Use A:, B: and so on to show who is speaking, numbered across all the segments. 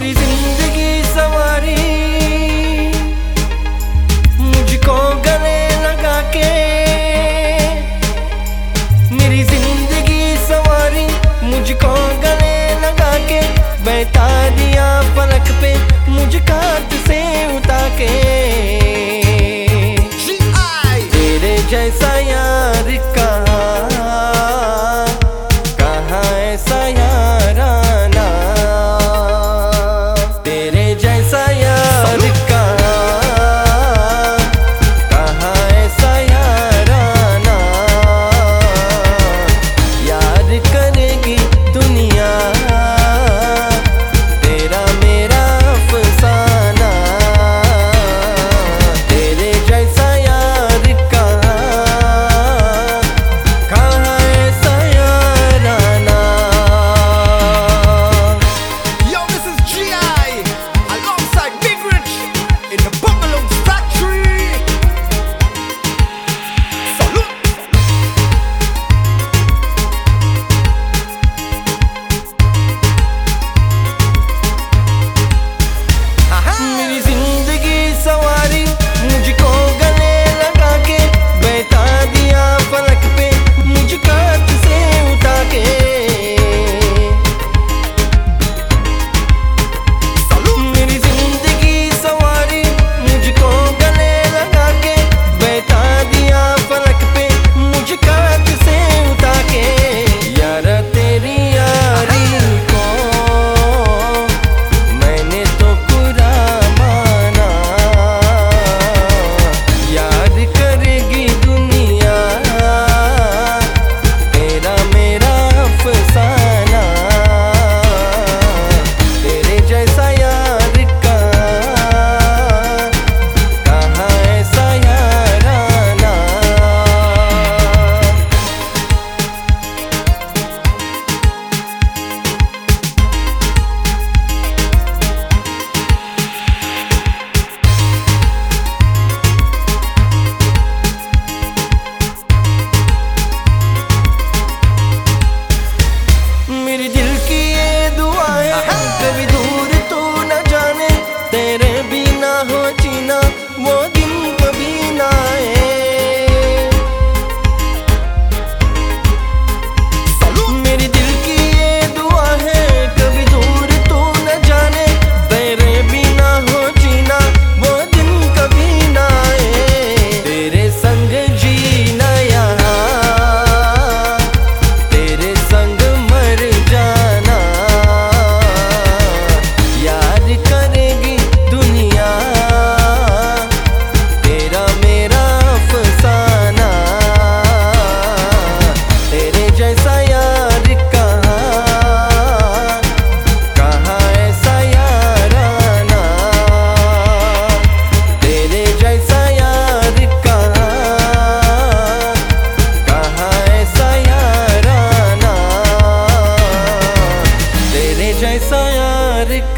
A: मेरी ज़िंदगी सवारी। मुझको गले लगा के। मेरी ज़िंदगी सवारी, मुझको गले लगा के। बैठा दिया पलक पे, मुझ काट से उठा के। तेरे जैसा यार कहा कहा ऐसा यार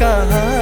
A: कहा